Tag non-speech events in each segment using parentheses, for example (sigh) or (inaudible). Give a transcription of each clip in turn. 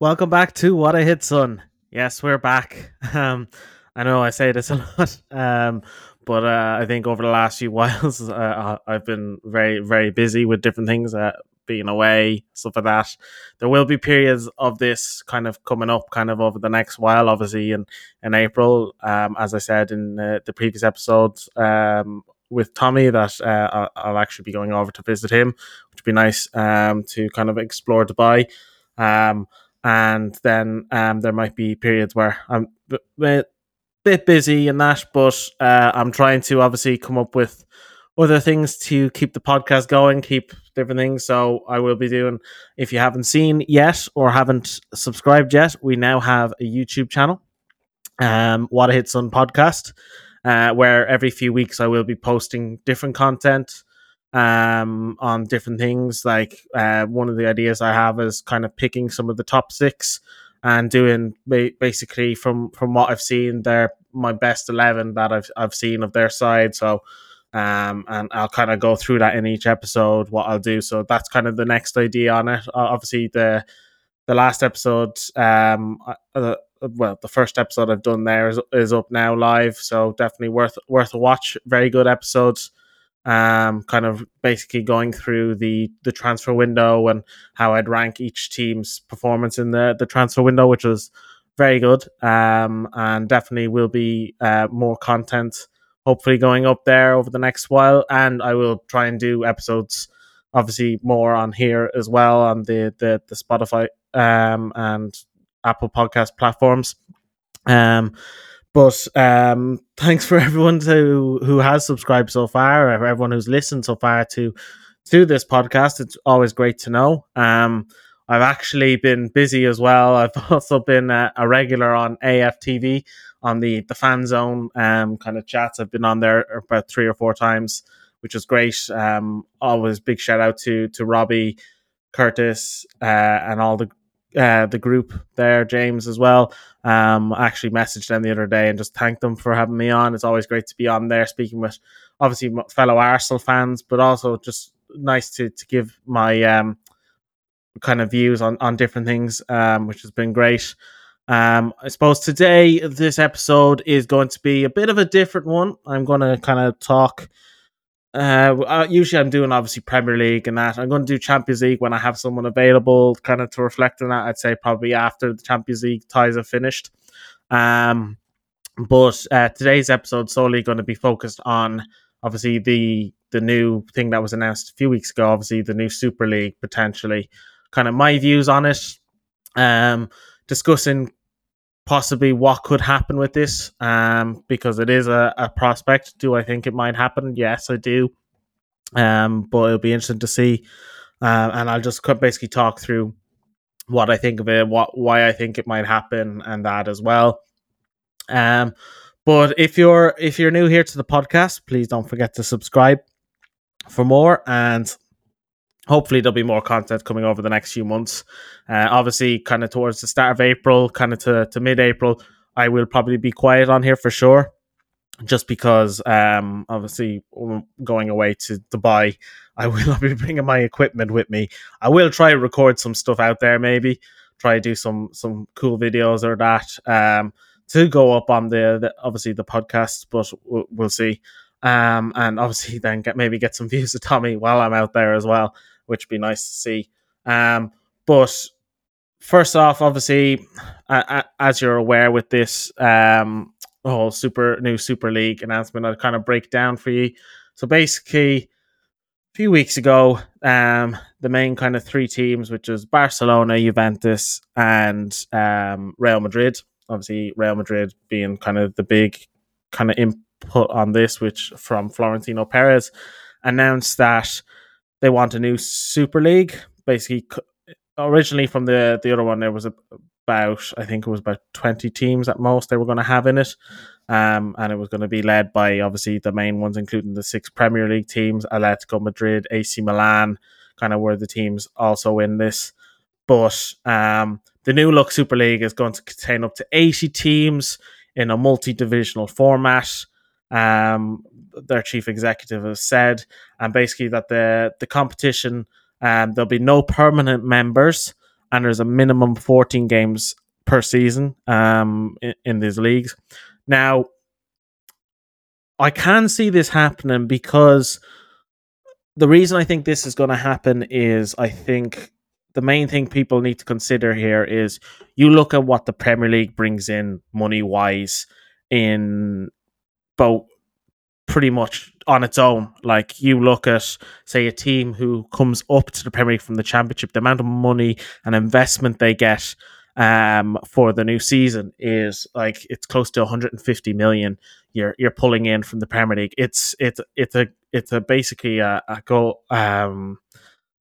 Welcome back to What a Hit Son. Yes, we're back. (laughs) Um, I know I say this a lot, (laughs) um, but uh, I think over the last few (laughs) whiles, uh, I've been very, very busy with different things, uh, being away, stuff like that. There will be periods of this kind of coming up, kind of over the next while, obviously in in April. Um, as I said in uh, the previous episodes, um, with Tommy that uh, I'll actually be going over to visit him, which would be nice um, to kind of explore Dubai. Um, and then um, there might be periods where I'm a bit, busy and that, but uh, I'm trying to obviously come up with other things to keep the podcast going, keep different things. So I will be doing. If you haven't seen yet or haven't subscribed yet, we now have a YouTube channel, um, What a Hit Son podcast, uh, where every few weeks I will be posting different content um, on different things. Like uh, one of the ideas I have is kind of picking some of the top six and doing ba- basically from from what I've seen, they're my best eleven that I've I've seen of their side. So. Um, and I'll kind of go through that in each episode. What I'll do, so that's kind of the next idea on it. Uh, obviously, the the last episode, um, uh, uh, well, the first episode I've done there is, is up now live, so definitely worth worth a watch. Very good episodes um, kind of basically going through the the transfer window and how I'd rank each team's performance in the the transfer window, which was very good. Um, and definitely will be uh, more content hopefully going up there over the next while. And I will try and do episodes, obviously more on here as well on the the the Spotify um and Apple Podcast platforms. Um, but um, thanks for (laughs) everyone to, who has subscribed so far, or everyone who's listened so far to to this podcast. It's always great to know. Um, I've actually been busy as well. I've (laughs) also been a, a regular on AFTV on the the fan zone um, kind of chats. I've been on there about three or four times, which is great. Um, always big shout out to to Robbie, Curtis, uh, and all the uh, the group there, James as well. Um, I actually messaged them the other day and just thanked them for having me on. It's always great to be on there speaking with obviously fellow Arsenal fans, but also just nice to to give my um kind of views on on different things, um, which has been great. Um, I suppose today this episode is going to be a bit of a different one. I'm going to kind of talk uh, uh, usually I'm doing obviously Premier League and that. I'm going to do Champions League when I have someone available, kind of to reflect on that. I'd say probably after the Champions League ties are finished. Um, but uh, today's episode solely going to be focused on obviously the the new thing that was announced a few weeks ago. Obviously, the new Super League potentially. Kind of my views on it. Um, discussing possibly what could happen with this um, because it is a, a prospect. Do I think it might happen? Yes, I do. Um, but it'll be interesting to see. Uh, and I'll just basically talk through what I think of it, what why I think it might happen, and that as well. Um, but if you're if you're new here to the podcast, please don't forget to subscribe for more. And hopefully there'll be more content coming over the next few months. Uh, obviously, kind of towards the start of April, kind of to, to mid April, I will probably be quiet on here for sure. Just because, um, obviously, going away to Dubai, I (laughs) will not be bringing my equipment with me. I will try to record some stuff out there, maybe try to do some some cool videos or that um, to go up on the, the obviously the podcast, but we'll, we'll see. Um, and obviously then get maybe get some (laughs) views of Tommy while I'm out there as well which would be nice to see. Um, but first off, obviously, uh, as you're aware with this um, whole super new Super League announcement, I'll kind of break down for you. So basically, a few weeks ago, um, the main kind of three teams, which is Barcelona, Juventus, and um, Real Madrid. Obviously, Real Madrid being kind of the big kind of input on this, which from Florentino Perez announced that they want a new Super League. Basically, originally from the the other one, there was about I think it was about twenty teams at most they were going to have in it, um, and it was going to be led by obviously the main ones, including the six Premier League teams: Atletico Madrid, AC Milan, kind of were the teams also in this. But um, the new look Super League is going to contain up to eighty teams in a multi-divisional format. Um, their chief executive has said, and basically that the the competition um, there'll be no permanent members, and there's a minimum 14 games per season um, in, in these leagues. Now, I can see this happening because the reason I think this is going to happen is I think the main thing people need to consider here is you look at what the Premier League brings in money wise in both pretty much on its own. Like you look at, say, a team who comes up to the Premier League from the Championship, the amount of money and investment they get um, for the new season is like it's close to 150 million. You're you're pulling in from the Premier League. It's it's it's a it's a basically a, a go um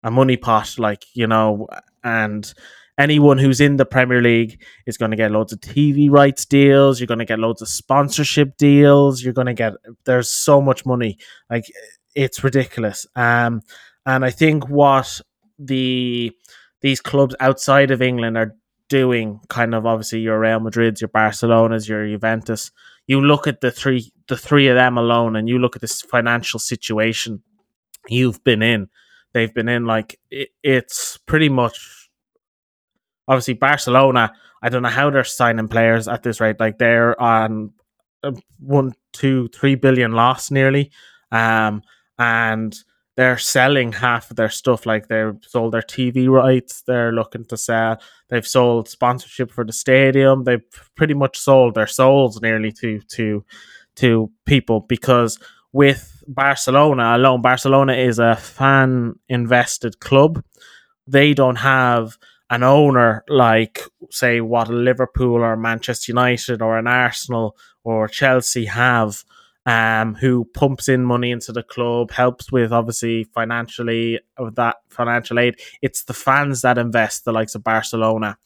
a money pot, like you know, and anyone who's in the Premier League is going to get loads of TV rights deals. You're going to get loads of sponsorship deals. You're going to get there's so much money, like it's ridiculous. Um, and I think what the these clubs outside of England are doing, kind of obviously your Real Madrid's, your Barcelona's, your Juventus. You look at the three the three of them alone, and you look at this financial situation you've been in. They've been in like it, it's pretty much obviously Barcelona. I don't know how they're signing players at this rate. Like they're on one, two, three billion loss nearly, um, and they're selling half of their stuff. Like they've sold their TV rights. They're looking to sell. They've sold sponsorship for the stadium. They've pretty much sold their souls nearly to to to people because with Barcelona alone, Barcelona is a fan invested club. They don't have an owner like, say, what Liverpool or Manchester United or an Arsenal or Chelsea have, um, who pumps in money into the club, helps with obviously financially of that financial aid. It's the fans that invest, the likes of Barcelona.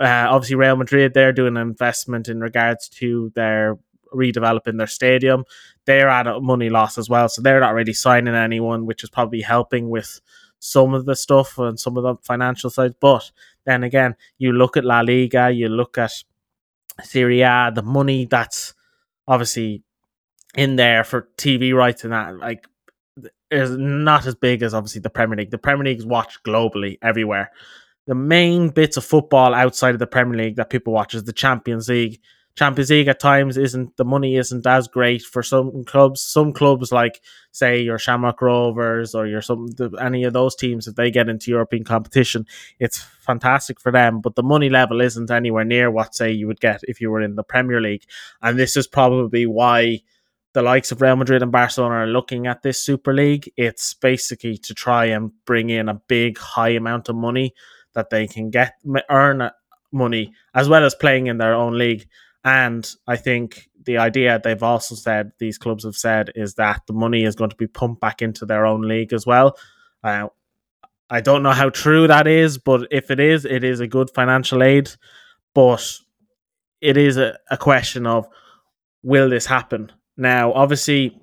Uh, obviously, Real Madrid, they're doing an investment in regards to their redeveloping their stadium. They're at a money loss as well, so they're not really signing anyone, which is probably helping with some of the stuff and some of the financial side. But then again, you look at La Liga, you look at Serie A, the money that's obviously in there for TV rights and that, like, is not as big as obviously the Premier League. The Premier League is watched globally everywhere. The main bits of football outside of the Premier League that people watch is the Champions League Champions League at times isn't the money isn't as great for some clubs. Some clubs like say your Shamrock Rovers or your some any of those teams if they get into European competition, it's fantastic for them. But the money level isn't anywhere near what say you would get if you were in the Premier League, and this is probably why the likes of Real Madrid and Barcelona are looking at this Super League. It's basically to try and bring in a big high amount of money that they can get earn uh, money as well as playing in their own league and I think the idea they've also said, these clubs have said, is that the money is going to be pumped back into their own league as well. Uh, I don't know how true that is, but if it is, it is a good financial aid. But it is a, a question of will this happen? Now, obviously,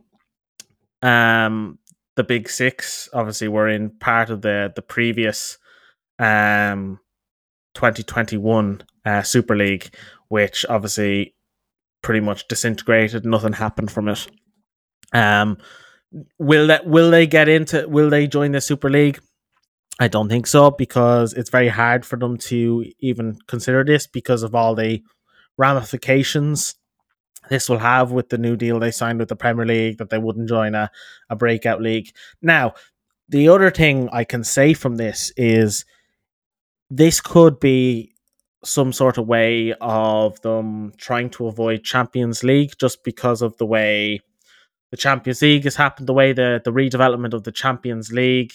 um, the big six obviously were in part of the the previous um 2021 uh, Super League, which obviously pretty much disintegrated. Nothing happened from it. Um, will that will they get into? Will they join the Super League? I don't think so because it's very hard for them to even consider this because of all the ramifications this will have with the new deal they signed with the Premier League that they wouldn't join a, a breakout league. Now, the other thing I can say from this is this could be some sort of way of them trying to avoid Champions League just because of the way the Champions League has happened, the way the, the redevelopment of the Champions League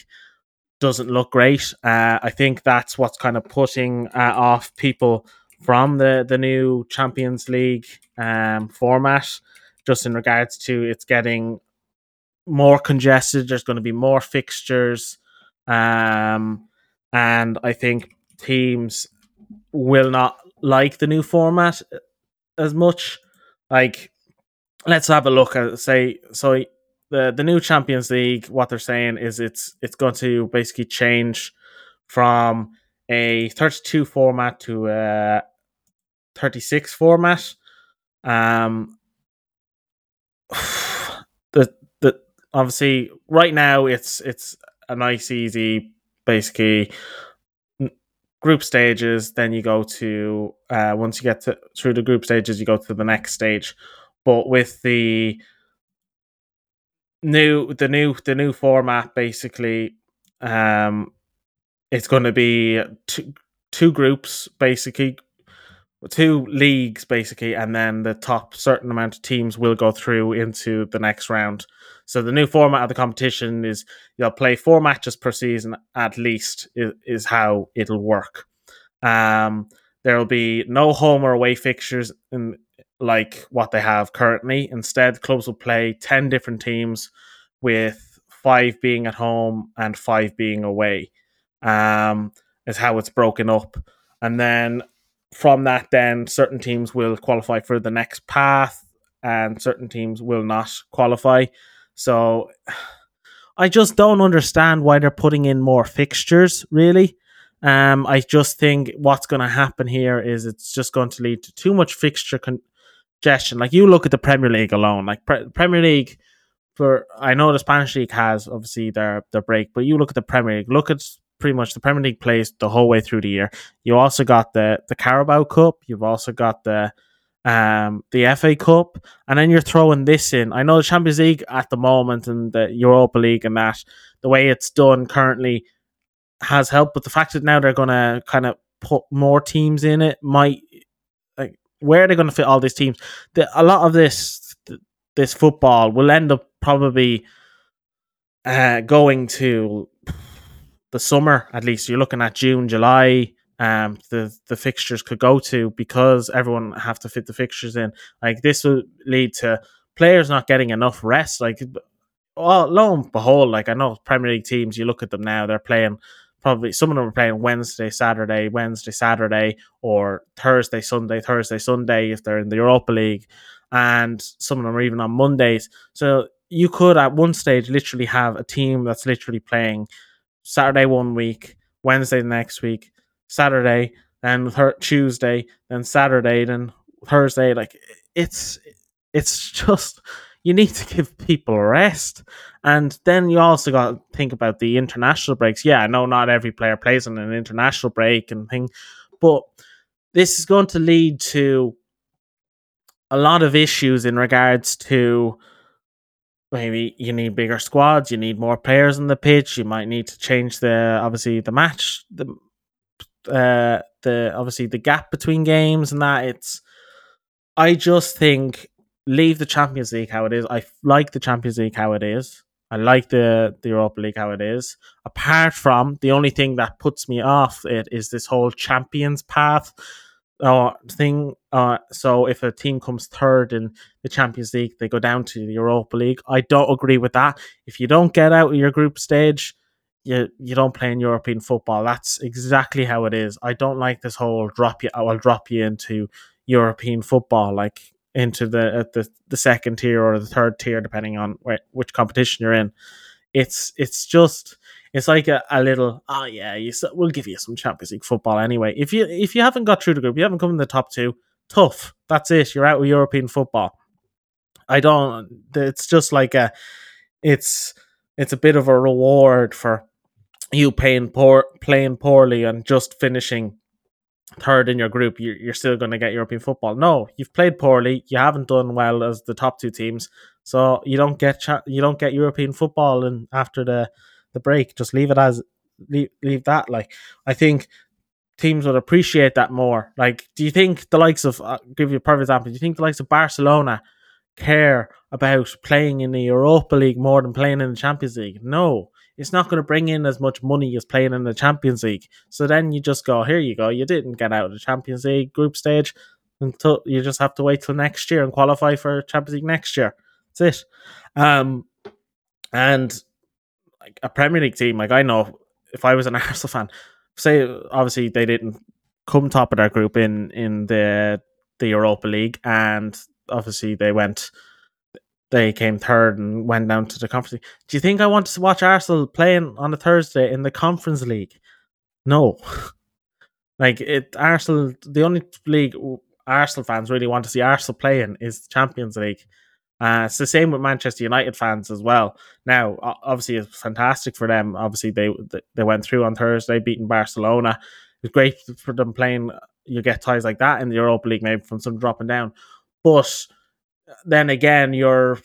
doesn't look great. Uh, I think that's what's kind of putting uh, off people from the, the new Champions League um, format, just in regards to it's getting more congested. There's going to be more fixtures. Um, and I think teams will not like the new format as much. Like, let's have a look at say so the the new Champions League. What they're saying is it's it's going to basically change from a 32 format to a 36 format. Um, (sighs) the the obviously right now it's it's a nice easy basically group stages. Then you go to uh, once you get to, through the group stages, you go to the next stage. But with the new the new the new format, basically, um, it's going to be two two groups basically two leagues basically and then the top certain amount of teams will go through into the next round. So the new format of the competition is you'll play four matches per season at least is, is how it'll work. Um there will be no home or away fixtures in like what they have currently. Instead clubs will play 10 different teams with five being at home and five being away. Um is how it's broken up. And then from that, then certain teams will qualify for the next path, and certain teams will not qualify. So (sighs) I just don't understand why they're putting in more fixtures, really. Um, I just think what's going to happen here is it's just going to lead to too much fixture congestion. Like you look at the Premier League alone, like Pre- Premier League for I know the Spanish league has obviously their their break, but you look at the Premier League, look at pretty much the Premier League plays the whole way through the year. You also got the the Carabao Cup. You've also got the um the FA Cup, and then you're throwing this in. I know the Champions League at the moment and the Europa League and that the way it's done currently has helped, but the fact that now they're going to kind of put more teams in it might like where are they going to fit all these teams? The, a lot of this this football will end up probably uh, going to the summer at least you're looking at June, July. Um, the the fixtures could go to because everyone have to fit the fixtures in. Like this will lead to players not getting enough rest. Like, well, lo and behold, like I know Premier League teams, you look at them now, they're playing probably some of them are playing Wednesday, Saturday, Wednesday, Saturday, or Thursday, Sunday, Thursday, Sunday if they're in the Europa League, and some of them are even on Mondays. So you could at one stage literally have a team that's literally playing Saturday one week, Wednesday the next week, Saturday, then Tuesday, then Saturday, then Thursday. Like it's it's just you need to give people rest. And then you also got to think about the international breaks. Yeah, I know not every player plays on an international break and thing, but this is going to lead to a lot of issues in regards to maybe you need bigger squads, you need more players on the pitch, you might need to change the obviously the match the uh the obviously the gap between games and that it's I just think leave the Champions League how it is. I like the Champions League how it is. I like the the Europa League how it is. Apart from the only thing that puts me off it is this whole champions path uh, thing. Uh, so if a team comes third in the Champions League, they go down to the Europa League. I don't agree with that. If you don't get out of your group stage, you you don't play in European football. That's exactly how it is. I don't like this whole drop you. I'll drop you into European football, like into the the the second tier or the third tier, depending on wh- which competition you're in. It's it's just it's like a, a little oh yeah you we'll give you some Champions League football anyway. If you if you haven't got through the group, you haven't come in the top two, tough. That's it. You're out of European football. I don't. It's just like a. It's it's a bit of a reward for you playing poor playing poorly and just finishing third in your group, you're, still going to get European football. No, you've played poorly. You haven't done well as the top two teams, so you don't get cha- you don't get European football. And after the the break. Just leave it as leave, leave that. Like I think teams would appreciate that more. Like, do you think the likes of uh, give you a perfect example? Do you think the likes of Barcelona care about playing in the Europa League more than playing in the Champions League? No. It's not going to bring in as much money as playing in the Champions League. So then you just go, here you go. You didn't get out of the Champions League group stage until you just have to wait till next year and qualify for Champions League next year. That's it. Um, and like a Premier League team, like I know if I was an (laughs) Arsenal fan, say obviously they didn't come top of their group in in the the Europa League, and obviously they went they came third and went down to the conference league. Do you think I want to watch Arsenal playing on a Thursday in the conference league? No. (laughs) like it Arsenal the only league Arsenal fans really want to see Arsenal playing is Champions League. Uh, it's the same with Manchester United fans as well. Now, obviously, it's fantastic for them. Obviously, they they went through on Thursday, beating Barcelona. it's great for them playing. You get ties like that in the Europa League, maybe from some dropping down. But then again, you're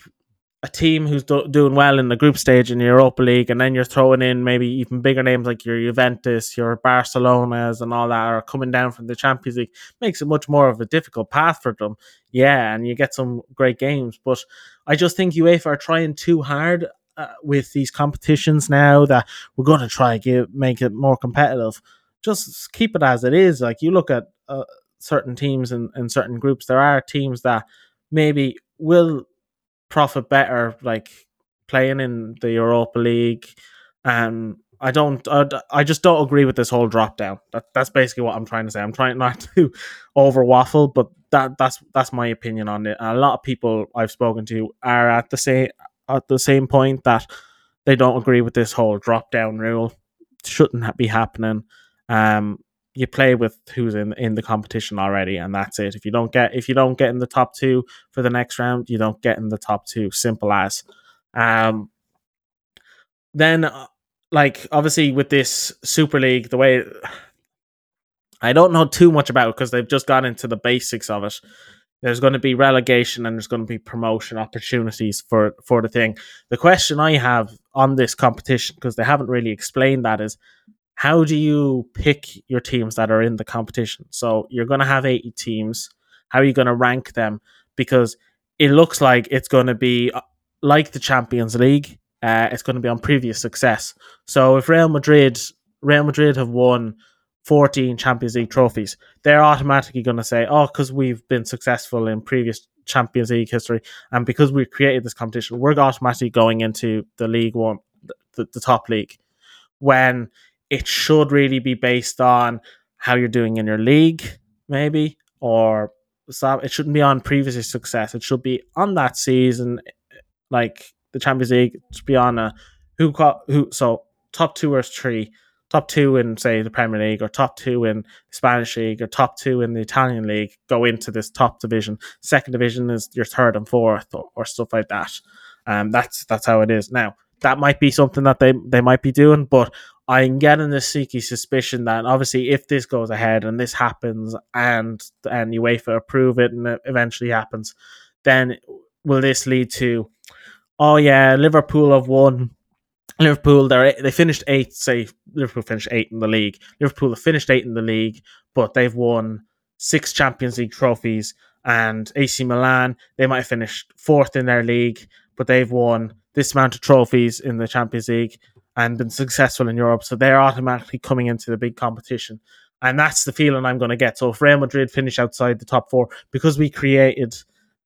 a team who's do- doing well in the group stage in the Europa League, and then you're throwing in maybe even bigger names like your Juventus, your Barcelona's, and all that are coming down from the Champions League, makes it much more of a difficult path for them. Yeah, and you get some great games, but I just think UEFA are trying too hard uh, with these competitions now that we're going to try to make it more competitive. Just keep it as it is. Like you look at uh, certain teams and in, in certain groups, there are teams that maybe will profit better, like playing in the Europa League. And I don't, I, I just don't agree with this whole drop down. That, that's basically what I'm trying to say. I'm trying not to (laughs) over waffle, but that that's that's my opinion on it. And a lot of people I've spoken to are at the same at the same point that they don't agree with this whole drop down rule. Shouldn't be happening. Um, you play with who's in in the competition already, and that's it. If you don't get if you don't get in the top two for the next round, you don't get in the top two. Simple as. Um, then, uh, like obviously with this Super League, the way I don't know too much about it because they've just gone into the basics of it. There's going to be relegation and there's going to be promotion opportunities for for the thing. The question I have on this competition because they haven't really explained that is how do you pick your teams that are in the competition? So you're going to have 80 teams. How are you going to rank them? Because it looks like it's going to be uh, like the Champions League. Uh, it's going to be on previous success. So if Real Madrid, Real Madrid have won 14 Champions League trophies, they're automatically going to say, "Oh, because we've been successful in previous Champions League history, and because we created this competition, we're automatically going into the League One, the, the top league." When it should really be based on how you're doing in your league, maybe, or so it shouldn't be on previous success. It should be on that season, like the Champions League. Should be on a who who. So top two or three, top two in say the Premier League, or top two in Spanish League, or top two in the Italian League go into this top division. Second division is your third and fourth, or, or stuff like that. Um, that's that's how it is now. That might be something that they they might be doing, but I'm getting a sneaky suspicion that obviously if this goes ahead and this happens and and UEFA approve it and it eventually happens, then will this lead to oh yeah, Liverpool have won Liverpool they they finished eighth, say Liverpool finished eighth in the league. Liverpool have finished eighth in the league, but they've won six Champions League trophies and AC Milan, they might have finished fourth in their league, but they've won this amount of trophies in the Champions League and been successful in Europe. So they're automatically coming into the big competition. And that's the feeling I'm going to get. So if Real Madrid finish outside the top four, because we created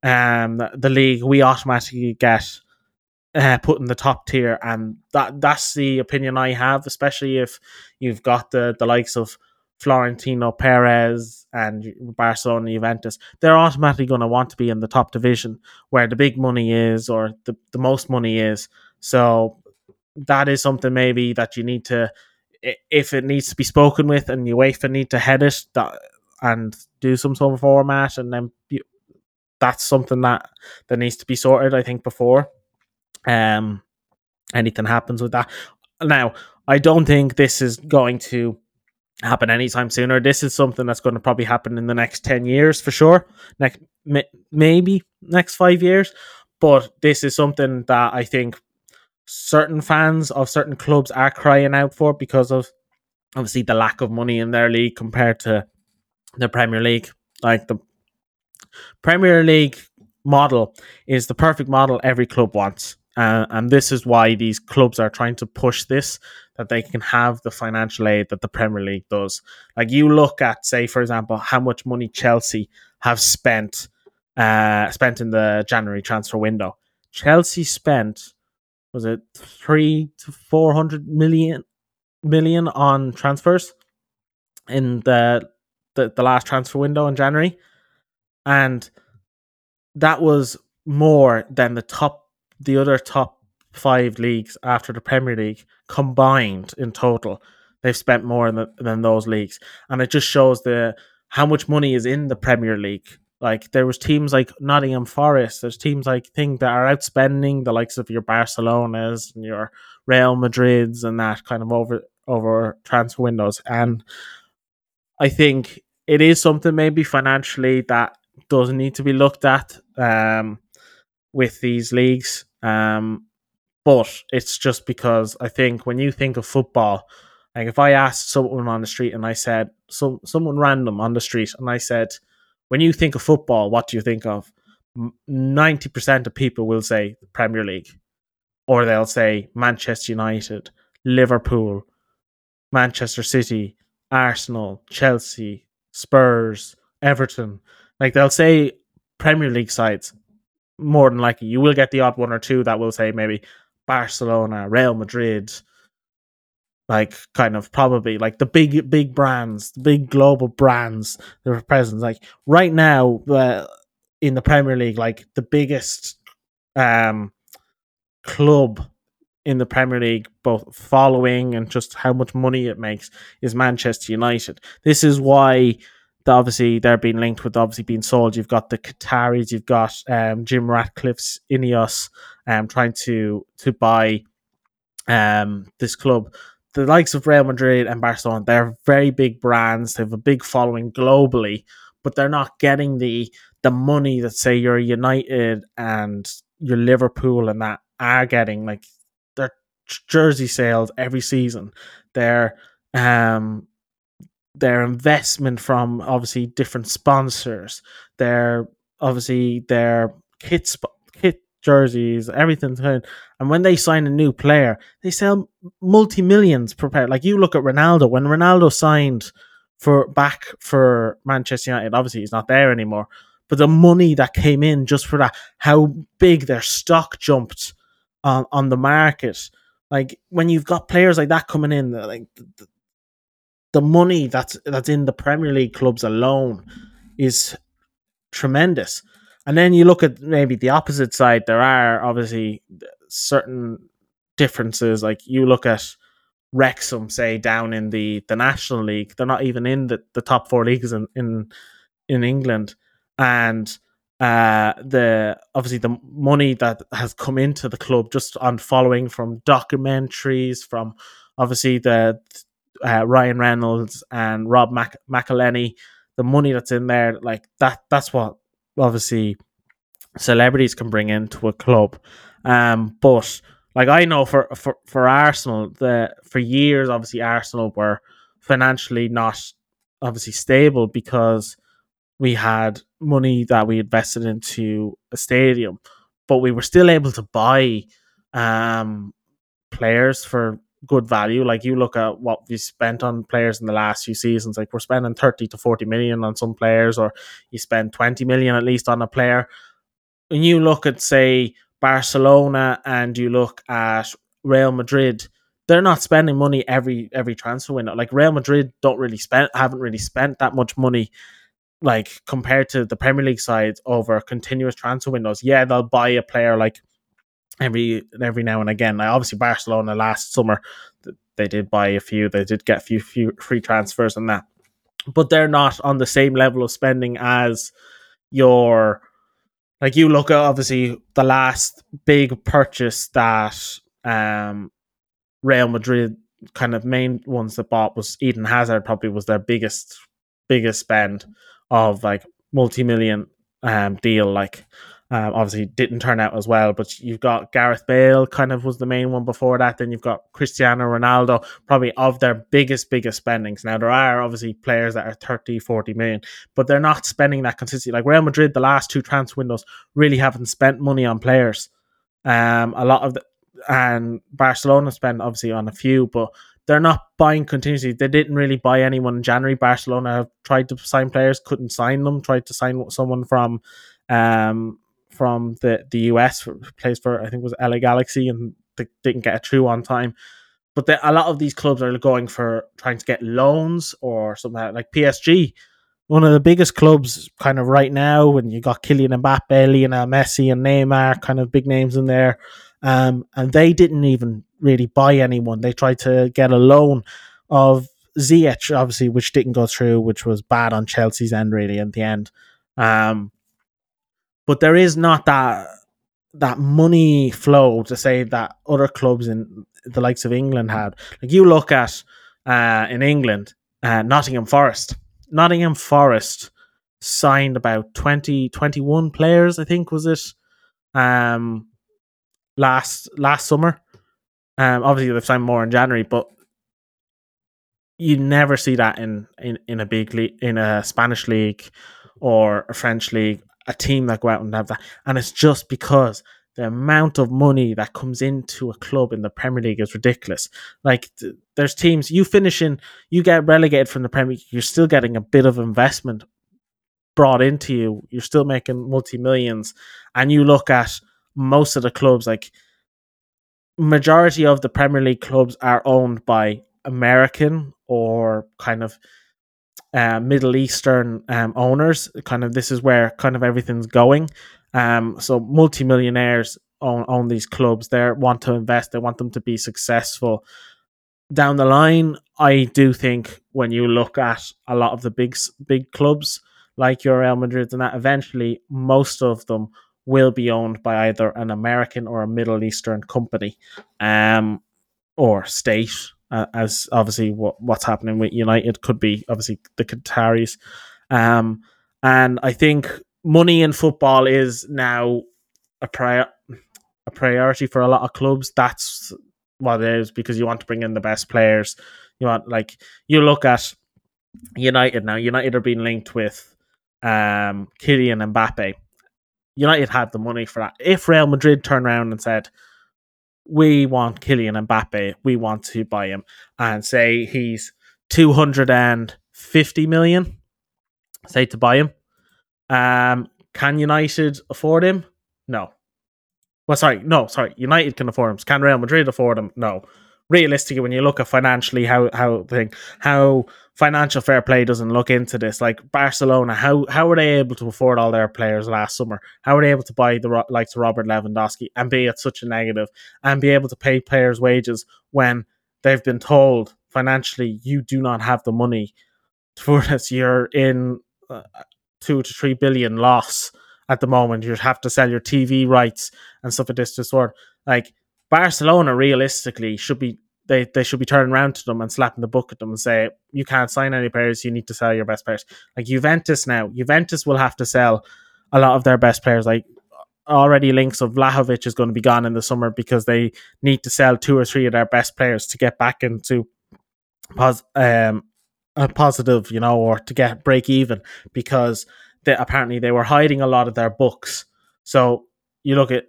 um, the league, we automatically get uh, put in the top tier. And that that's the opinion I have, especially if you've got the, the likes of Florentino Perez and Barcelona Juventus, they're automatically going to want to be in the top division where the big money is or the, the most money is. So that is something maybe that you need to, if it needs to be spoken with and UEFA need to head it that, and do some sort of format, and then you, that's something that that needs to be sorted. I think before um anything happens with that. Now, I don't think this is going to happen anytime sooner. This is something that's going to probably happen in the next 10 years for sure. Next, maybe next five years. But this is something that I think certain fans of certain clubs are crying out for because of obviously the lack of money in their league compared to the Premier League. Like the Premier League model is the perfect model every club wants. Uh, and this is why these clubs are trying to push this that they can have the financial aid that the Premier League does. Like you look at, say, for example, how much money Chelsea have spent uh, spent in the January transfer window. Chelsea spent was it three to four hundred million million on transfers in the, the the last transfer window in January, and that was more than the top the other top five leagues after the Premier League combined in total. They've spent more than, than those leagues, and it just shows the how much money is in the Premier League like there was teams like Nottingham Forest, there's teams like thing that are outspending the likes of your Barcelonas and your Real Madrids and that kind of over over transfer windows. And I think it is something maybe financially that does need to be looked at um, with these leagues. Um, but it's just because I think when you think of football, like if I asked someone on the street and I said some someone random on the street and I said, when you think of football, what do you think of? Ninety percent of people will say Premier League, or they'll say Manchester United, Liverpool, Manchester City, Arsenal, Chelsea, Spurs, Everton. Like they'll say Premier League sides more than likely. You will get the odd one or two that will say maybe Barcelona, Real Madrid, like kind of probably like the big big brands, the big global brands that are present. Like right now, uh, in the Premier League, like the biggest um club in the Premier League, both following and just how much money it makes, is Manchester United. This is why the, obviously they're being linked with obviously being sold. You've got the Qataris, you've got um, Jim Ratcliffe's Ineos um, trying to to buy um, this club. The likes of Real Madrid and Barcelona, they're very big brands. They have a big following globally, but they're not getting the the money that say your United and your Liverpool and that are getting. Like their jersey sales every season, their um their investment from obviously different sponsors, their obviously their kit sp- kit jerseys, everything. And when they sign a new player, they sell multi millions per. Like you look at Ronaldo. When Ronaldo signed for back for Manchester United, obviously he's not there anymore. But the money that came in just for that, how big their stock jumped on on the market. Like when you've got players like that coming in, like the, the money that's that's in the Premier League clubs alone is tremendous. And then you look at maybe the opposite side. There are obviously certain differences. Like you look at Wrexham, say down in the the National League, they're not even in the, the top four leagues in in in England, and uh, the obviously the money that has come into the club just on following from documentaries, from obviously the uh, Ryan Reynolds and Rob Mac- McElhenney, the money that's in there, like that, that's what obviously celebrities can bring into a club. Um, but like I know for for for Arsenal, the for years, obviously Arsenal were financially not obviously stable because we had money that we invested into a stadium, but we were still able to buy um players for good value. Like you look at what we spent on players in the last few seasons, like we're spending 30 to 40 million on some players, or you spend 20 million at least on a player. When you look at, say, Barcelona and you look at Real Madrid, they're not spending money every every transfer window. Like Real Madrid don't really spend haven't really spent that much money like compared to the Premier League sides over continuous transfer windows. Yeah, they'll buy a player like every every now and again. Now, obviously, Barcelona last summer they did buy a few. They did get a few, few free transfers and that, but they're not on the same level of spending as your. Like you look at obviously the last big purchase that um, Real Madrid kind of main ones that bought was Eden Hazard probably was their biggest biggest spend of like multi million um deal like um, obviously, didn't turn out as well, but you've got Gareth Bale, kind of was the main one before that. Then you've got Cristiano Ronaldo, probably of their biggest, biggest spendings. Now, there are obviously players that are 30, 40 million, but they're not spending that consistently. Like Real Madrid, the last two transfer windows really haven't spent money on players. Um, a lot of the, and Barcelona spent obviously on a few, but they're not buying continuously. They didn't really buy anyone in January. Barcelona tried to sign players, couldn't sign them. Tried to sign someone from um from the the US plays for I think was LA Galaxy and they didn't get a true on time. But the, a lot of these clubs are going for trying to get loans or something like, PSG. One of the biggest clubs kind of right now, when you got Kylian Mbappe, Lionel Messi, and Neymar, kind of big names in there. Um, and they didn't even really buy anyone. They tried to get a loan of Ziyech, obviously, which didn't go through, which was bad on Chelsea's end, really, in the end. Um, but there is not that that money flow to say that other clubs in the likes of England had. Like you look at uh, in England, uh, Nottingham Forest, Nottingham Forest signed about 20, 21 players, I think was it, um, last last summer. Um, obviously they've signed more in January, but you never see that in, in, in a big league, in a Spanish league or a French league, a team that go out and have that. And it's just because the amount of money that comes into a club in the Premier League is ridiculous. Like th- there's teams you finish in, you get relegated from the Premier League, you're still getting a bit of investment brought into you. You're still making multi millions, and you look at most of the clubs like majority of the Premier League clubs are owned by American or kind of uh, Middle Eastern um, owners. Kind of this is where kind of everything's going. Um, so multimillionaires own own these clubs. They want to invest. They want them to be successful. Down the line, I do think when you look at a lot of the big big clubs like your Real Madrid and that, eventually most of them will be owned by either an American or a Middle Eastern company, um, or state. Uh, as obviously what what's happening with United could be obviously the Qataris, um, and I think money in football is now a prior a priority for a lot of clubs. That's what it is because you want to bring in the best players. You want like you look at United now. United are being linked with um Kylian Mbappe. United had the money for that. If Real Madrid turned around and said, "We want Kylian Mbappe, we want to buy him," and say he's two hundred and fifty million, say to buy him, um, can United afford him? No. Well, sorry, no, sorry. United can afford him. Can Real Madrid afford him? No. Realistically, when you look at financially how how thing how financial fair play doesn't look into this, like Barcelona, how how were they able to afford all their players last summer? How were they able to buy the likes of Robert Lewandowski and be at such a negative and be able to pay players wages when they've been told financially you do not have the money for this? You're in uh, two to three billion loss at the moment. You'd have to sell your TV rights and stuff like this sort like Barcelona realistically should be they, they should be turning around to them and slapping the book at them and say you can't sign any players you need to sell your best players like Juventus now Juventus will have to sell a lot of their best players like already links of Vlahovic is going to be gone in the summer because they need to sell two or three of their best players to get back into pos- um, a positive, you know, or to get break even because they, apparently they were hiding a lot of their books. So you look at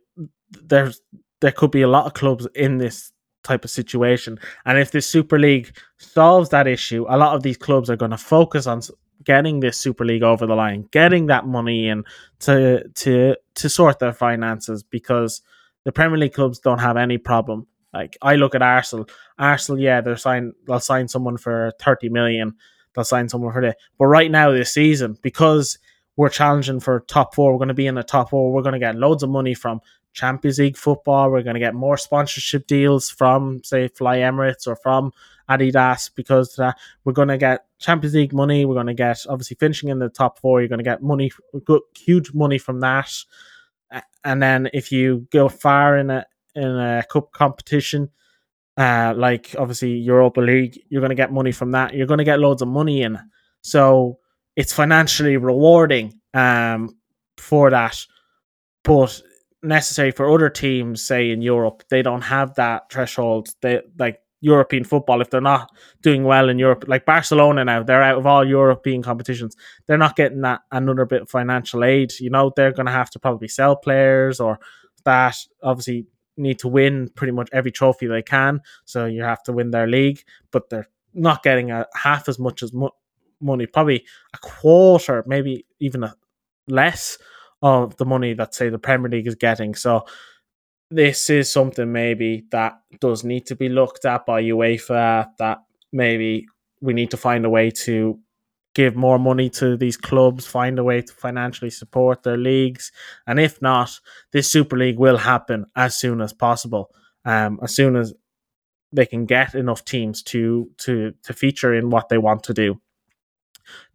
there's there could be a lot of clubs in this type of situation, and if this Super League solves that issue, a lot of these clubs are going to focus on getting this Super League over the line, getting that money in to to to sort their finances because the Premier League clubs don't have any problem like I look at Arsenal, Arsenal, yeah, they're sign they'll sign someone for thirty million, they'll sign someone for that. But right now this season, because we're challenging for top four, we're going to be in the top four. We're going to get loads of money from Champions League football. We're going to get more sponsorship deals from, say, Fly Emirates or from Adidas because that we're going to get Champions League money. We're going to get obviously finishing in the top four. You're going to get money, good, huge money from that. And then if you go far in a in a cup competition, uh, like obviously Europa League, you're going to get money from that. You're going to get loads of money in. So it's financially rewarding um, for that. But necessary for other teams, say in Europe, they don't have that threshold. They like European football, if they're not doing well in Europe, like Barcelona now, they're out of all European competitions. They're not getting that another bit of financial aid. You know, they're going to have to probably sell players or that. Obviously, need to win pretty much every trophy they can. So you have to win their league, but they're not getting a half as much as mo- money, probably a quarter, maybe even a less of the money that say the Premier League is getting. So this is something maybe that does need to be looked at by UEFA. That maybe we need to find a way to give more money to these clubs, find a way to financially support their leagues. And if not, this Super League will happen as soon as possible. Um, as soon as they can get enough teams to to to feature in what they want to do.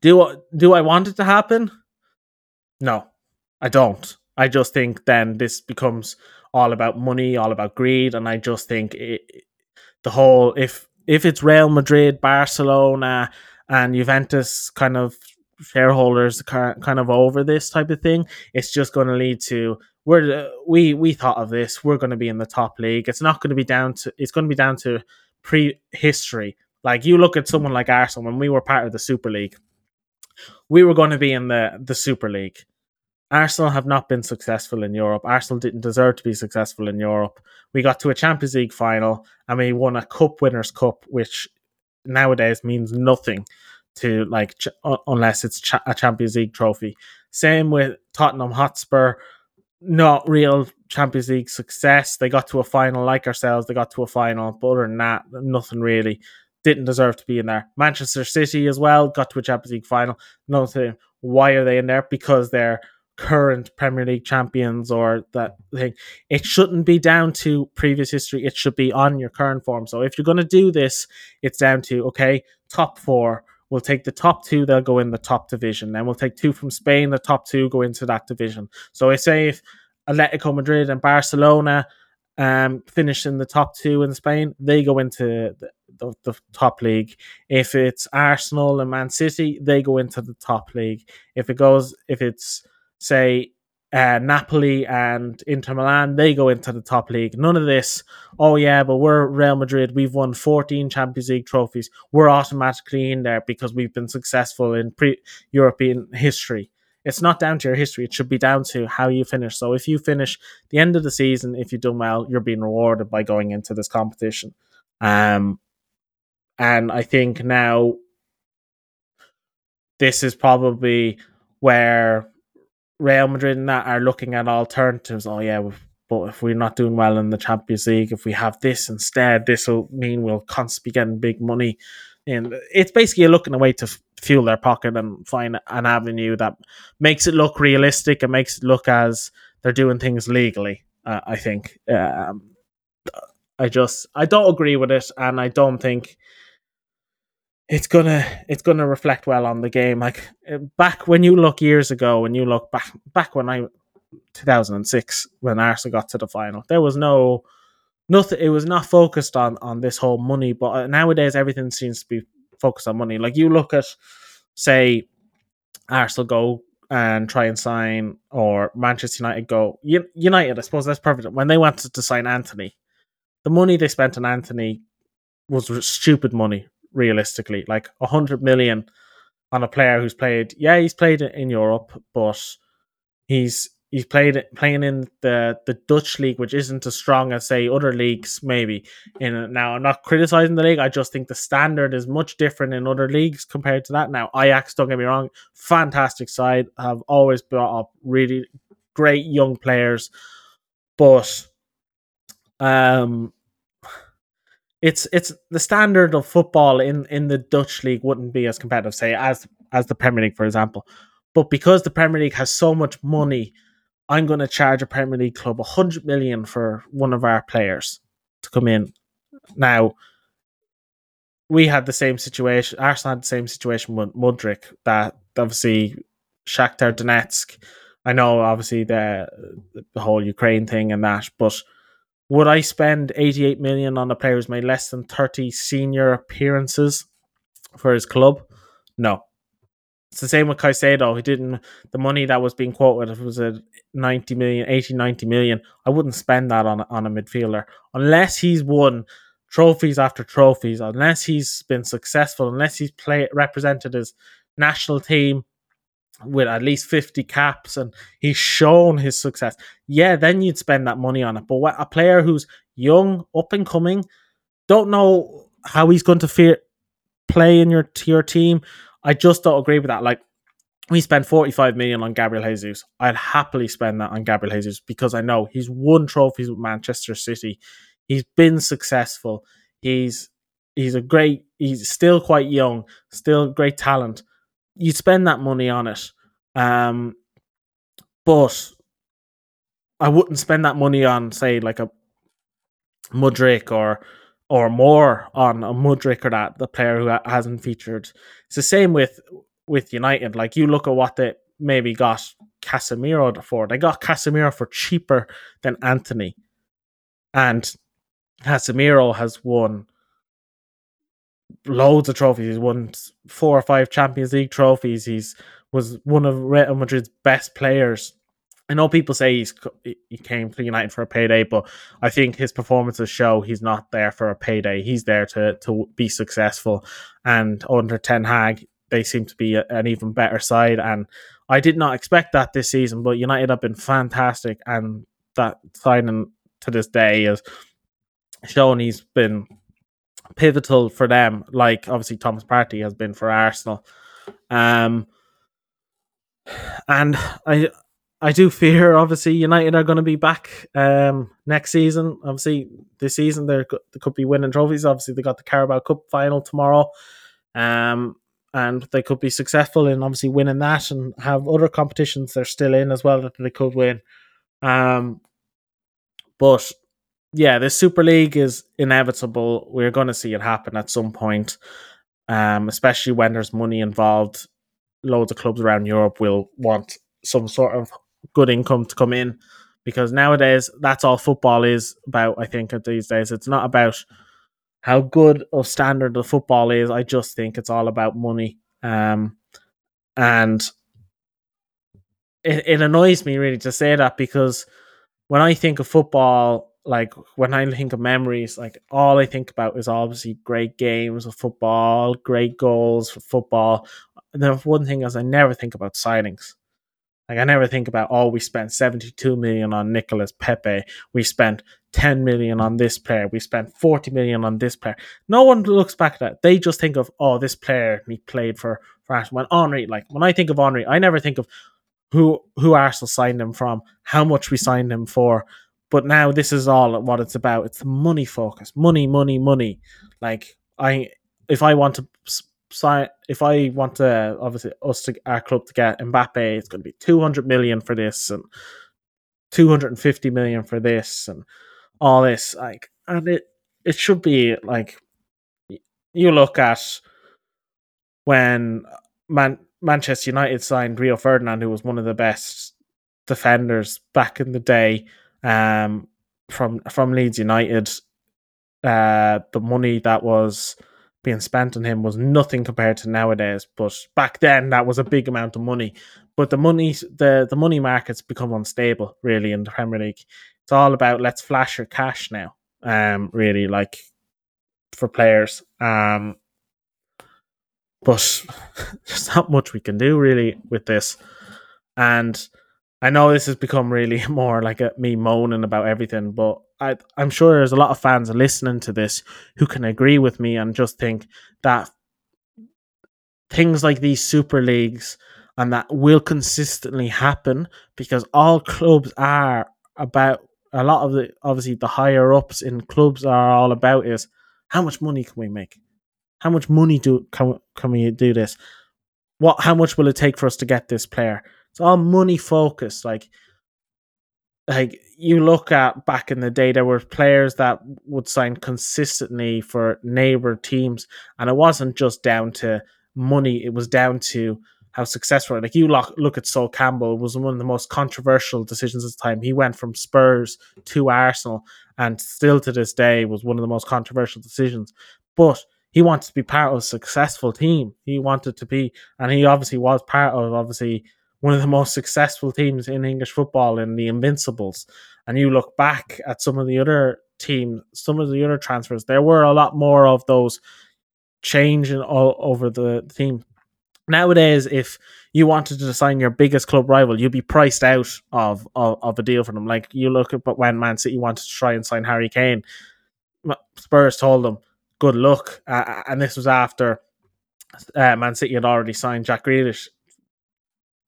Do do I want it to happen? No, I don't. I just think then this becomes all about money, all about greed, and I just think it, the whole if if it's Real Madrid, Barcelona, and Juventus kind of shareholders kind of over this type of thing, it's just going to lead to we're we we thought of this. We're going to be in the top league. It's not going to be down to. It's going to be down to pre-history. Like you look at someone like Arsenal when we were part of the Super League, we were going to be in the the Super League. Arsenal have not been successful in Europe. Arsenal didn't deserve to be successful in Europe. We got to a Champions League final and we won a Cup Winners' Cup, which nowadays means nothing to like ch- unless it's ch- a Champions League trophy. Same with Tottenham Hotspur, not real Champions League success. They got to a final like ourselves. They got to a final, but other than that, nothing really. Didn't deserve to be in there. Manchester City as well got to a Champions League final. Nothing. Why are they in there? Because they're current Premier League champions or that thing. It shouldn't be down to previous history. It should be on your current form. So if you're going to do this, it's down to okay, top four. We'll take the top two, they'll go in the top division. Then we'll take two from Spain, the top two go into that division. So I say if Atletico Madrid and Barcelona um, finish in the top two in Spain, they go into the, the, the, top league. If it's Arsenal and Man City, they go into the top league. If it goes, if it's say uh, Napoli and Inter Milan, they go into the top league. None of this, oh yeah, but we're Real Madrid. We've won 14 Champions League trophies. We're automatically in there because we've been successful in pre European history. It's not down to your history. It should be down to how you finish. So if you finish the end of the season, if you've done well, you're being rewarded by going into this competition. Um, and I think now this is probably where Real Madrid and that are looking at alternatives. Oh yeah, but if we're not doing well in the Champions League, if we have this instead, this will mean we'll constantly be getting big money. And it's basically looking a way to fuel their pocket and find an avenue that makes it look realistic and makes it look as they're doing things legally. Uh, I think. Um, I just I don't agree with it, and I don't think it's gonna it's gonna reflect well on the game. Like uh, back when you look years ago, when you look back back when I 2006 when Arsenal got to the final, there was no nothing. It was not focused on on this whole money, but uh, nowadays everything seems to be focused on money. Like you look at say Arsenal go and try and sign, or Manchester United go United. I suppose that's perfect. When they wanted to sign Antony, the money they spent on Antony was stupid money realistically. Like a hundred million on a player who's played. Yeah, he's played in Europe, but he's he's played playing in the the Dutch league, which isn't as strong as say other leagues. Maybe in now, I'm not criticizing the league. I just think the standard is much different in other leagues compared to that. Now, Ajax, don't get me wrong, fantastic side, have always brought up really great young players, but um it's it's the standard of football in in the Dutch league wouldn't be as competitive, say as as the Premier League, for example. But because the Premier League has so much money, I'm going to charge a Premier League club a hundred million for one of our players to come in. Now, we had the same situation. Arsenal had the same situation with Mudryk. That obviously Shakhtar Donetsk. I know, obviously the the whole Ukraine thing and that, but would I spend 88 million on a player who's made less than 30 senior appearances for his club? No. It's the same with Caicedo. He didn't, the money that was being quoted, if it was a 90 million, 80, 90 million, I wouldn't spend that on, on a midfielder unless he's won trophies after trophies, unless he's been successful, unless he's played, represented his national team with at least 50 caps and he's shown his success, yeah, then you'd spend that money on it. But what, a player who's young, up and coming, don't know how he's going to fear, play in your your team. I just don't agree with that. Like we spent 45 million on Gabriel Jesus. I'd happily spend that on Gabriel Jesus because I know he's won trophies with Manchester City. He's been successful. He's he's a great he's still quite young, still great talent you spend that money on it. Um, but I wouldn't spend that money on, say, like a Mudryk or or more on a Mudryk or that the player who hasn't featured. It's the same with with United. Like you look at what they maybe got Casemiro for. They got Casemiro for cheaper than Antony, and Casemiro has won loads of trophies. He's won four or five Champions League trophies. He's was one of Real Madrid's best players. I know people say he's he came to United for a payday, but I think his performances show he's not there for a payday. He's there to to be successful. And under Ten Hag, they seem to be an even better side. And I did not expect that this season, but United have been fantastic, and that signing to this day is shown he's been pivotal for them, like obviously Thomas Partey has been for Arsenal. Um, and I I do fear obviously United are going to be back um, next season. Obviously, this season they could be winning trophies. Obviously, they got the Carabao Cup final tomorrow, um, and they could be successful in obviously winning that and have other competitions they're still in as well that they could win. Um, but yeah, the Super League is inevitable. We're going to see it happen at some point, um, especially when there's money involved. Loads of clubs around Europe will want some sort of good income to come in because nowadays that's all football is about. I think at these days it's not about how good or standard the football is. I just think it's all about money, um, and it, it annoys me really to say that because when I think of football like when I think of memories, like all I think about is obviously great games of football, great goals for football. And then one thing is I never think about signings. Like I never think about oh we spent 72 million on Nicolas Pepe. We spent 10 million on this player. We spent 40 million on this player. No one looks back at that. They just think of oh this player he played for for Arsenal. When Henry, like when I think of Henry, I never think of who who Arsenal signed him from, how much we signed him for. But now this is all what it's about. It's money focus, money, money, money. Like I, if I want to sign, if I want to, obviously us to our club to get Mbappe, it's going to be two hundred million for this and two hundred and fifty million for this and all this. Like, and it it should be like you look at when Man Manchester United signed Rio Ferdinand, who was one of the best defenders back in the day um, from from Leeds United. Uh, the money that was being spent on him was nothing compared to nowadays. But back then, that was a big amount of money. But the money, the the money markets become unstable really in the Premier League. It's all about let's flash your cash now. Um, really like for players. Um, but (laughs) there's not much we can do really with this, and I know this has become really (laughs) more like a, me moaning about everything, but I, I'm sure there's a lot of fans listening to this who can agree with me and just think that things like these super leagues and that will consistently happen because all clubs are about a lot of the obviously the higher ups in clubs are all about is how much money can we make? How much money do can, can we do this? What how much will it take for us to get this player it's all money focused. Like, like you look at back in the day, there were players that would sign consistently for neighbor teams, and it wasn't just down to money; it was down to how successful. Like you look, look at Sol Campbell was one of the most controversial decisions at the time. He went from Spurs to Arsenal, and still to this day was one of the most controversial decisions. But he wanted to be part of a successful team. He wanted to be, and he obviously was part of obviously one of the most successful teams in English football in the Invincibles. And you look back at some of the other teams, some of the other transfers, there were a lot more of those changing all over the team. Nowadays, if you wanted to sign your biggest club rival, you'd be priced out of, of, of a deal for them. Like you look at but when Man City wanted to try and sign Harry Kane, Spurs told them, "Good luck," uh, and this was after uh, Man City had already signed Jack Grealish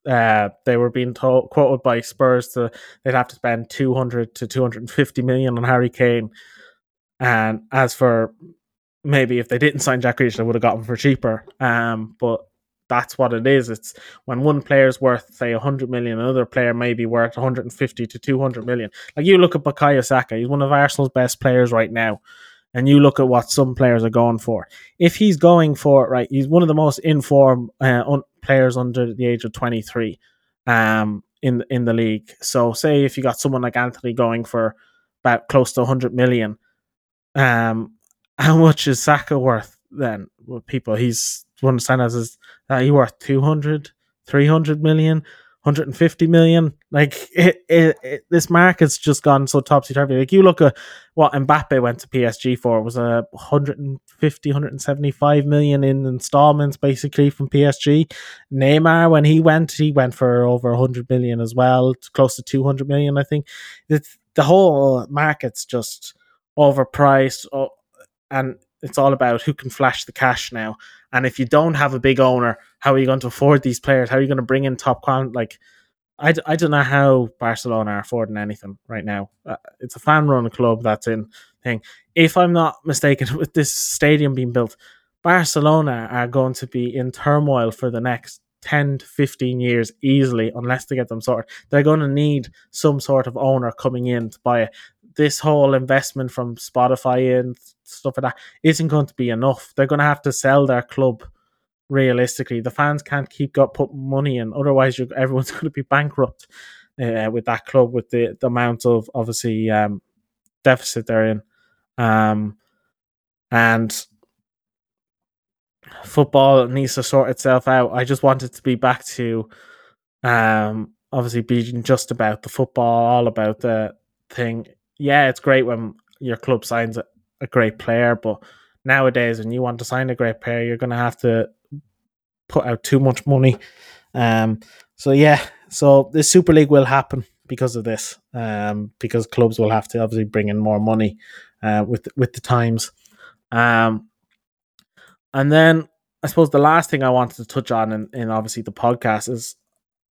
uh, they were being told, quoted by Spurs to they'd have to spend 200 to 250 million on Harry Kane. And as for maybe if they didn't sign Jack Grealish, they would have got him for cheaper. Um, but that's what it is. It's when one player is worth say 100 million, another player may be worth 150 to 200 million. Like you look at Bukayo Saka, he's one of Arsenal's best players right now and you look at what some players are going for. If he's going for right, he's one of the most informed uh, un- players under the age of twenty three, um, in in the league. So say if you got someone like Antony going for about close to hundred million, um, (laughs) how much is Saka worth? then with people he's to understand as is that he worth 200, 300 million. 150 million. Like it, it, it, this market's just gone so topsy turvy. Like you look at what Mbappe went to PSG for it was a 150, 175 million in installments basically from PSG. Neymar, when he went, he went for over 100 million as well, close to 200 million, I think. It's, the whole market's just overpriced, oh, and it's all about who can flash the cash now. And if you don't have a big owner, how are you going to afford these players? How are you going to bring in top quality? Like, I, I don't know how Barcelona are affording anything right now. Uh, it's a fan run club that's in thing. If I'm not mistaken, (laughs) with this stadium being built, Barcelona are going to be in turmoil for the next 10 to 15 years easily unless they get them sorted. They're going to need some sort of owner coming in to buy it. This whole investment from Spotify and stuff like that isn't going to be enough. They're going to have to sell their club realistically. The fans can't keep got put money in, otherwise, everyone's (laughs) going to be bankrupt uh, with that club with the, the amount of obviously um, deficit they're in. Um, and football needs to sort itself out. I just wanted to be back to um, obviously being just about the football, all about the thing. Yeah, it's great when your club signs a, a great player, but nowadays when you want to sign a great player, you're going to have to put out too much money. Um, so yeah, so the Super League will happen because of this, um, because clubs will have to obviously bring in more money uh, with with the times. Um, and then I suppose the last thing I wanted to touch on in, in obviously the podcast is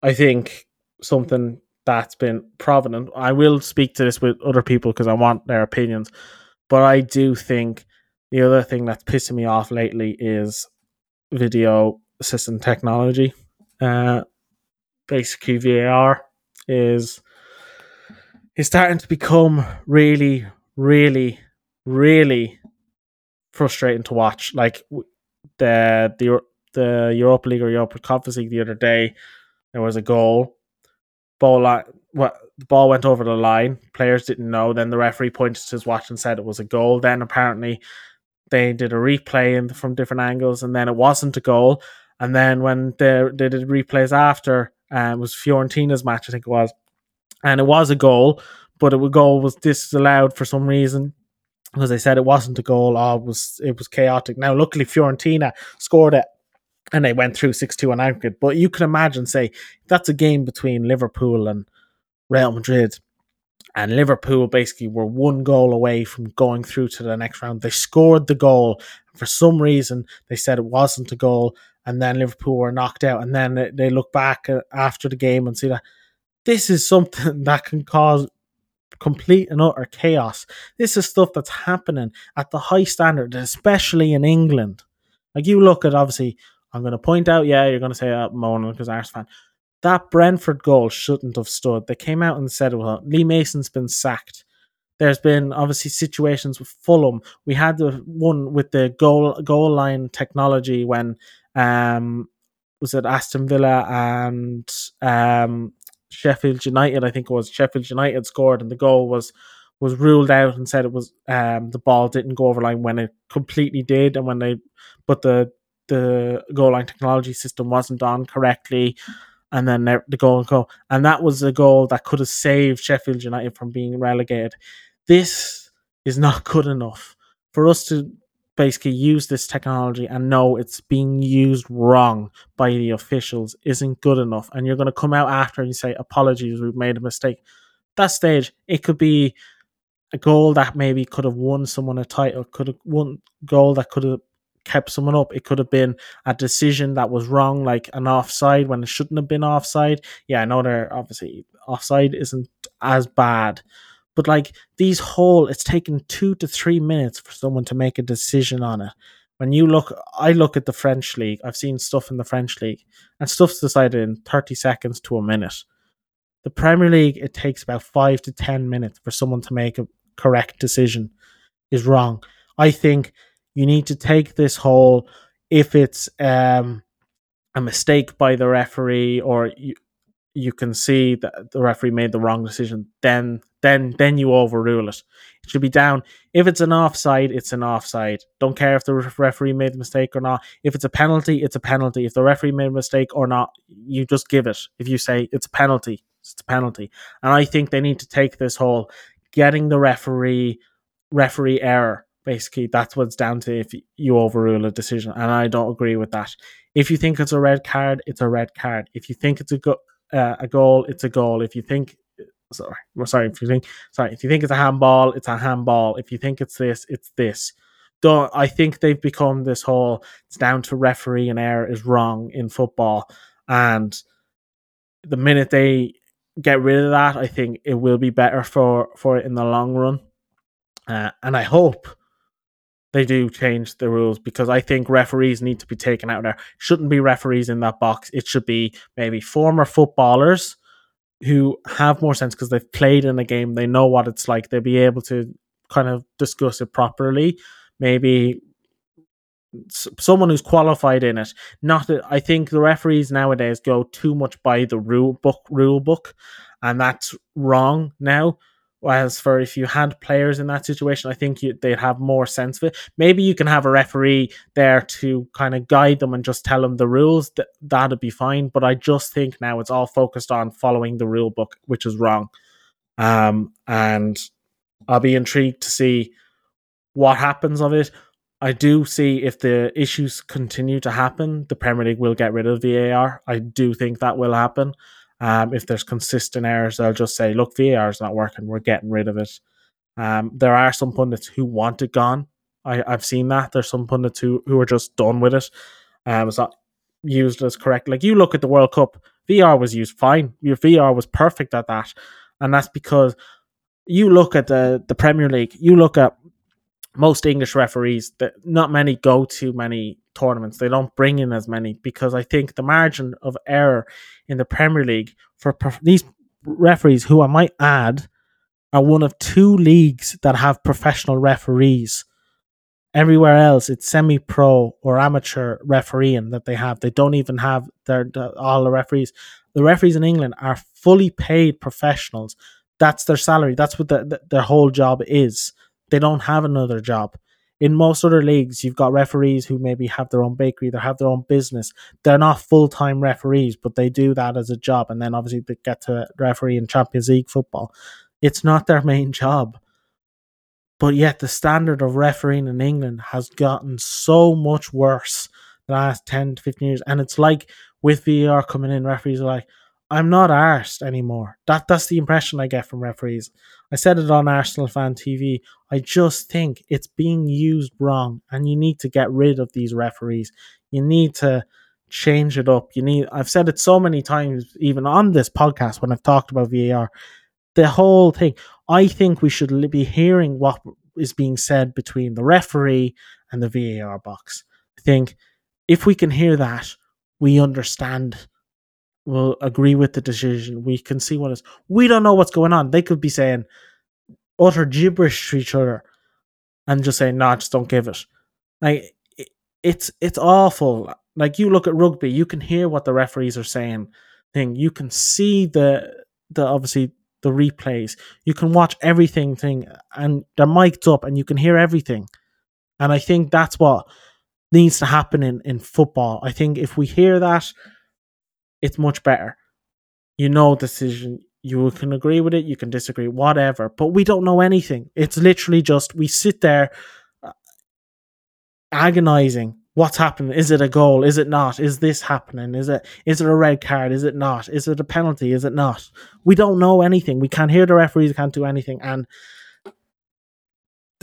I think something that's been prominent. I will speak to this with other people because I want their opinions, but I do think the other thing that's pissing me off lately is video assistant technology. Uh, basically, VAR is is starting to become really, really, really frustrating to watch. Like the the the Europa League or Europa Conference League the other day, there was a goal. Ball line, the ball went over the line. Players didn't know. Then the referee pointed to his watch and said it was a goal. Then apparently they did a replay from different angles, and then it wasn't a goal. And then when they, they did replays after, uh, it was Fiorentina's match, I think it was, and it was a goal, but a goal was disallowed for some reason because they said it wasn't a goal. Oh, it was it was chaotic. Now, luckily, Fiorentina scored it, and they went through six two on aggregate. But you can imagine, say, that's a game between Liverpool and Real Madrid and Liverpool basically were one goal away from going through to the next round. They scored the goal. For some reason, they said it wasn't a goal, and then Liverpool were knocked out. And then they look back uh, after the game and see that this is something (laughs) that can cause complete and utter chaos. This is stuff that's happening at the high standard, especially in England. Like you look at, obviously, I'm going to point out, yeah, you're going to say, uh, Mona, because Arsenal fan that Brentford goal shouldn't have stood. They came out and said, well, Lee Mason's been sacked. There's been obviously situations with Fulham. We had the one with the goal goal line technology when um was it Aston Villa and um Sheffield United, I think it was Sheffield United scored and the goal was was ruled out and said it was um the ball didn't go over line when it completely did and when they but the the goal line technology system wasn't on correctly and then the goal and go. And that was a goal that could have saved Sheffield United from being relegated. This is not (laughs) good enough for us to basically use this technology and know it's being used wrong by the officials isn't good enough. And you're going to come out after and say, apologies, we've made a mistake. That stage, it could be a goal that maybe could have won someone a title, could have won goal that could have kept someone up. It could have been a decision that was wrong, like an offside when it shouldn't have been offside. Yeah, I know they're obviously offside isn't as bad, but like these whole, it's taken two to three minutes for someone to make a decision on it. When you look, I look at the French league. I've seen stuff in the French league, and stuff's decided in thirty seconds to a minute. The Premier League, it takes about five to ten minutes for someone to make a correct decision. Is wrong. I think you need to take this whole if it's um, a mistake by the referee or you you can see that the referee made the wrong decision, then then then you overrule it. It should be down. If it's an offside, it's an offside. Don't care if the referee made a mistake or not. If it's a penalty, it's a penalty. If the referee made a mistake or not, you just give it. If you say it's a penalty, it's a penalty. And I think they need to take this whole getting the referee referee error. Basically, that's what's down to if you overrule a decision, and I don't agree with that. If you think it's a red card, it's a red card. If you think it's a go- uh, a goal, it's a goal. If you think sorry, sorry, if you think sorry, if you think it's a handball, it's a handball. If you think it's this, it's this. Don't I think they've become this whole it's down to referee and error is wrong in football. And the minute they get rid of that, I think it will be better for for it in the long run. Uh, and I hope they do change the rules because I think referees need to be taken out there. Shouldn't be referees in that box. It should be maybe former footballers who have more sense because they've played in a game. They know what it's like. They'll be able to kind of discuss it properly. Maybe someone who's qualified in it. Not that I think the referees nowadays go too much by the rule book rule book, and that's wrong now. Whereas for if you had players in that situation, I think you, they'd have more sense of it. Maybe you can have a referee there to kind of guide them and just tell them the rules. That that'd be fine. But I just think now it's all focused on following the rule book, which is wrong. Um, and I'll be intrigued to see what happens of it. I do see if the issues continue to happen, the Premier League will get rid of VAR. I do think that will happen. Um, if there's consistent errors, they'll just say, look, VAR is not working. We're getting rid of it. Um, there are some pundits who want it gone. I, I've seen that. There's some pundits who, who are just done with it. Um, it's not used as correct. Like you look at the World Cup, VAR was used fine. Your VAR was perfect at that. And that's because you look at the, the Premier League, you look at most English referees that not many go to many tournaments. They don't bring in as many because I think the margin of error in the Premier League for prof- these referees, who I might add, are one of two leagues that have professional referees. Everywhere else, it's semi-pro or amateur refereeing that they have. They don't even have their, all the referees. The referees in England are fully paid professionals. That's their salary. That's what the, the, their whole job is they don't have another job. In most other leagues, you've got referees who maybe have their own bakery, they have their own business. They're not full time referees, but they do that as a job. And then obviously they get to referee in Champions League football. It's not their main job. But yet the standard of refereeing in England has gotten so much worse the last 10 to 15 years. And it's like with VAR coming in, referees are like, I'm not arsed anymore. That that's the impression I get from referees. I said it on Arsenal fan TV. I just think it's being used wrong, and you need to get rid of these referees. You need to change it up. You need. I've said it so many times, even on this podcast when I've talked about VAR. The whole thing. I think we should be hearing what is being said between the referee and the VAR box. I think if we can hear that, we understand will agree with the decision. We can see what is. We don't know what's going on. They could be saying utter gibberish to each other and just saying, "No, nah, just don't give it." Like it's it's awful. Like you look at rugby, you can hear what the referees are saying. Thing you can see the the obviously the replays. You can watch everything thing, and they're mic'd up, and you can hear everything. And I think that's what needs to happen in in football. I think if we hear that it's much better. You know, decision. You can agree with it, you can disagree, whatever. But we don't know anything. It's literally just we sit there uh, agonizing. What's happening? Is it a goal? Is it not? Is this happening? Is it is it a red card? Is it not? Is it a penalty? Is it not? We don't know anything. We can't hear the referees. Can't do anything, and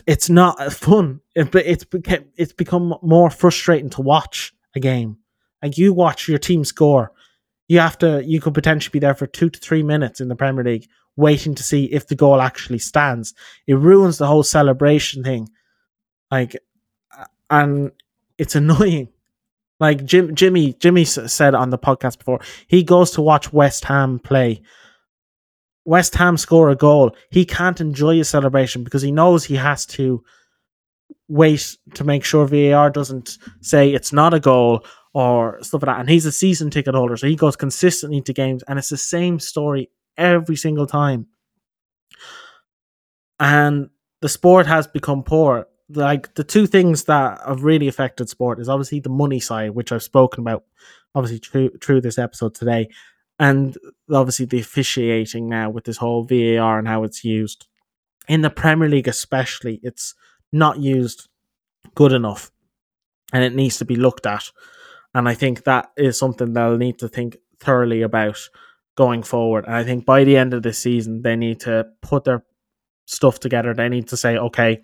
it's not fun. It, it's it's become more frustrating to watch a game. Like you watch your team score, you have to you could potentially be there for two to three minutes in the Premier League waiting to see if the goal actually stands. It ruins the whole celebration thing. Like and it's annoying. Like Jim, Jimmy, Jimmy said on the podcast before, he goes to watch West Ham play. West Ham score a goal. He can't enjoy a celebration because he knows he has to wait to make sure VAR doesn't say it's not a goal or stuff like that. And he's a season ticket holder, so he goes consistently to games, and it's the same story every single time. and the sport has become poor. Like the two things that have really affected sport is obviously the money side, which I've spoken about, obviously through through this episode today, and obviously the officiating now with this whole VAR and how it's used in the Premier League, especially. It's not used good enough, and it needs to be looked at. And I think that is something they'll need to think thoroughly about going forward. And I think by the end of this season, they need to put their stuff together. They need to say, okay,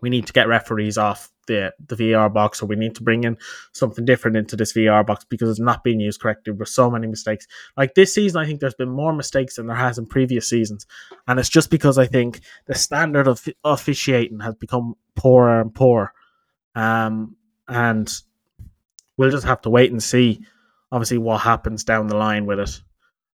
we need to get referees off the the VAR box, or we need to bring in something different into this VAR box because it's not being used correctly. With so many mistakes. Like this season, I think there's been more mistakes than there has in previous seasons, and it's just because I think the standard of officiating has become poorer and poorer. Um, and we'll just have to wait and see, obviously, what happens down the line with it.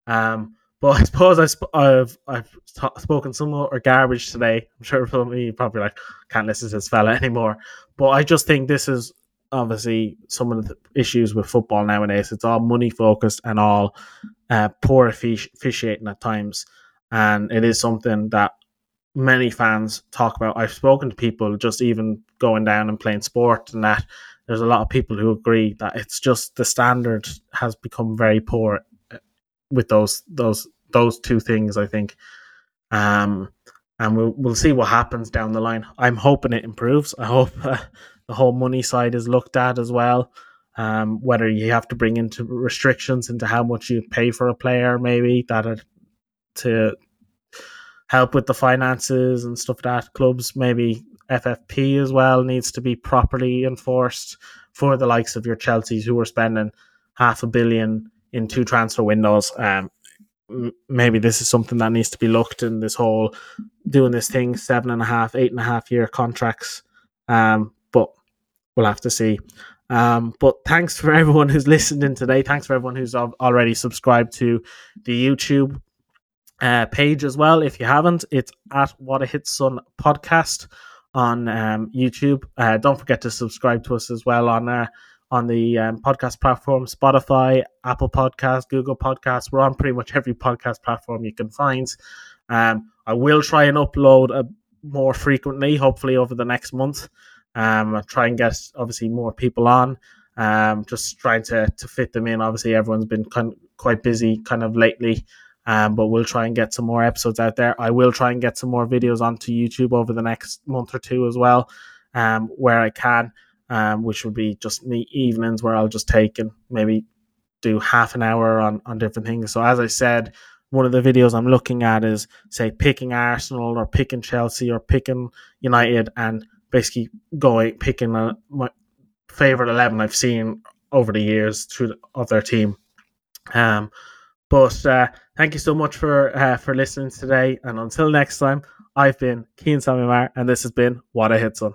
Um, but (laughs) I suppose I sp- I've I've t- spoken some more garbage today. I'm sure (laughs) me probably like can't listen to this fella (laughs) anymore. But I just think this is obviously some of the issues with football nowadays. It's all money focused and all uh, poor officiating at times, and it is something that many fans talk about. I've spoken to people just even going down and playing sport and that. There's a lot of people who agree that it's just the standard has become very poor with those those those two things. I think, um, and we'll we'll see what happens down the line. I'm hoping it improves. I hope (laughs) uh, the whole money side is looked at as well. Um, whether you have to bring into restrictions into how much you pay for a player, maybe that to help with the finances and stuff like that. Clubs maybe FFP as well needs to be properly enforced for the likes of your Chelsea's who are spending half a billion in two transfer windows. Um, maybe this is something that needs to be looked in this whole doing this thing seven and a half, eight and a half year contracts. Um, but we'll have to see. Um, but thanks for (laughs) everyone who's listened in today. Thanks for everyone who's already subscribed to the YouTube uh, page as well. If you haven't, it's at What a Hit Son podcast on um, YouTube. Uh, don't forget to subscribe to us as well on uh, on the um, podcast platform Spotify, Apple Podcast, Google Podcasts. We're on pretty much every podcast platform you can find. Um, I will try and upload a, more frequently, hopefully over the next month. Um, try and get obviously more people on. Um, just trying to to fit them in. Obviously, everyone's been kind quite busy kind of lately. Um, but we'll try and get some more episodes out there. I will try and get some more videos onto YouTube over the next month or two as well, um, where I can um, which would be just me evenings where I'll just take and maybe do half an hour on, on different things. So as I said, one of the videos I'm looking at is say picking Arsenal or picking Chelsea or picking United and basically going picking a, my favorite eleven I've seen over the years through the, of their team. Um, but uh, thank you so much for uh, for listening today, and until next time, I've been Keen Samimar, and this has been What a Hit Son.